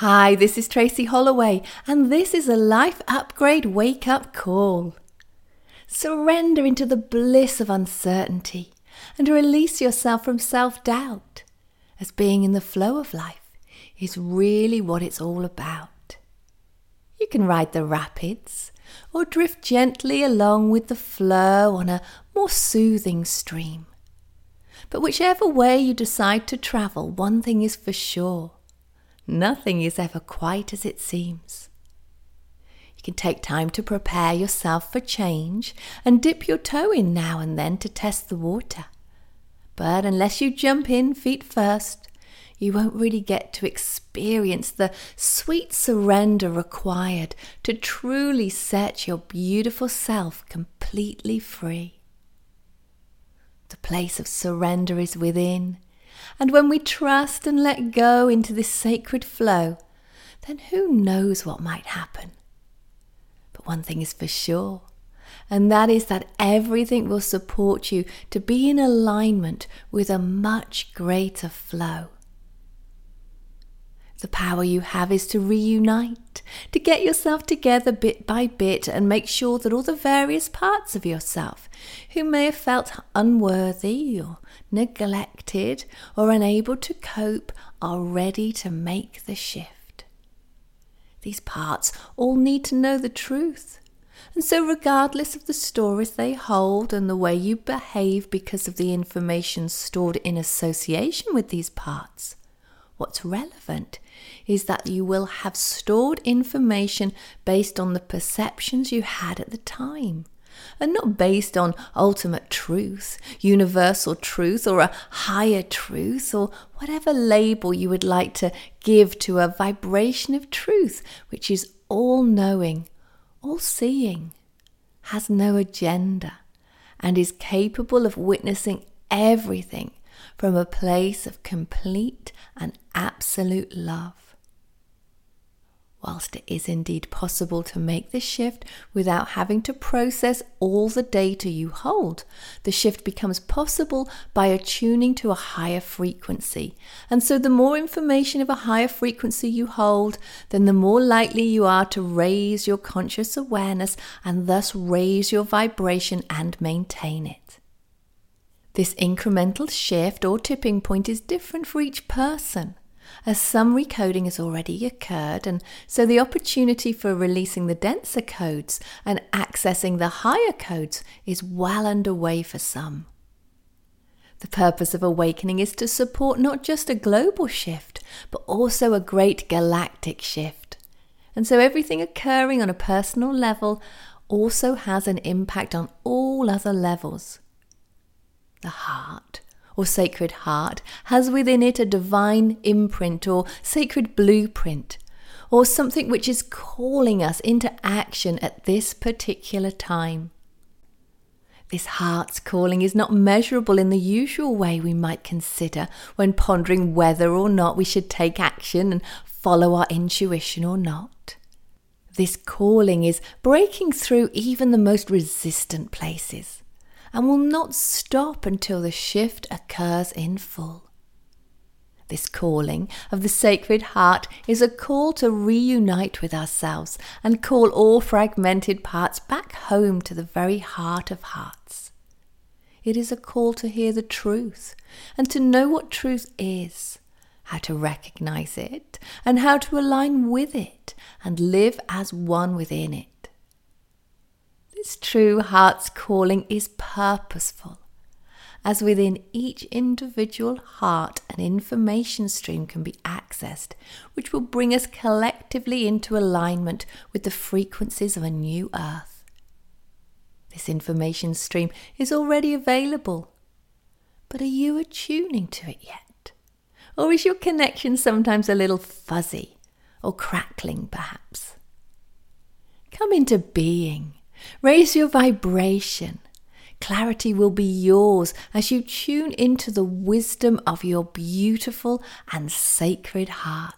Hi, this is Tracy Holloway, and this is a Life Upgrade Wake Up Call. Surrender into the bliss of uncertainty and release yourself from self doubt, as being in the flow of life is really what it's all about. You can ride the rapids or drift gently along with the flow on a more soothing stream. But whichever way you decide to travel, one thing is for sure nothing is ever quite as it seems. You can take time to prepare yourself for change and dip your toe in now and then to test the water. But unless you jump in feet first, you won't really get to experience the sweet surrender required to truly set your beautiful self completely free. The place of surrender is within and when we trust and let go into this sacred flow, then who knows what might happen? But one thing is for sure, and that is that everything will support you to be in alignment with a much greater flow. The power you have is to reunite, to get yourself together bit by bit and make sure that all the various parts of yourself who may have felt unworthy or neglected or unable to cope are ready to make the shift. These parts all need to know the truth. And so, regardless of the stories they hold and the way you behave because of the information stored in association with these parts, What's relevant is that you will have stored information based on the perceptions you had at the time and not based on ultimate truth, universal truth, or a higher truth, or whatever label you would like to give to a vibration of truth, which is all knowing, all seeing, has no agenda, and is capable of witnessing everything from a place of complete and absolute love. Whilst it is indeed possible to make this shift without having to process all the data you hold, the shift becomes possible by attuning to a higher frequency. And so, the more information of a higher frequency you hold, then the more likely you are to raise your conscious awareness and thus raise your vibration and maintain it. This incremental shift or tipping point is different for each person, as some recoding has already occurred, and so the opportunity for releasing the denser codes and accessing the higher codes is well underway for some. The purpose of awakening is to support not just a global shift, but also a great galactic shift. And so everything occurring on a personal level also has an impact on all other levels. The heart, or sacred heart, has within it a divine imprint or sacred blueprint, or something which is calling us into action at this particular time. This heart's calling is not measurable in the usual way we might consider when pondering whether or not we should take action and follow our intuition or not. This calling is breaking through even the most resistant places and will not stop until the shift occurs in full. This calling of the Sacred Heart is a call to reunite with ourselves and call all fragmented parts back home to the very heart of hearts. It is a call to hear the truth and to know what truth is, how to recognize it, and how to align with it and live as one within it. This true heart's calling is purposeful, as within each individual heart an information stream can be accessed, which will bring us collectively into alignment with the frequencies of a new earth. This information stream is already available, but are you attuning to it yet? Or is your connection sometimes a little fuzzy or crackling, perhaps? Come into being Raise your vibration. Clarity will be yours as you tune into the wisdom of your beautiful and sacred heart.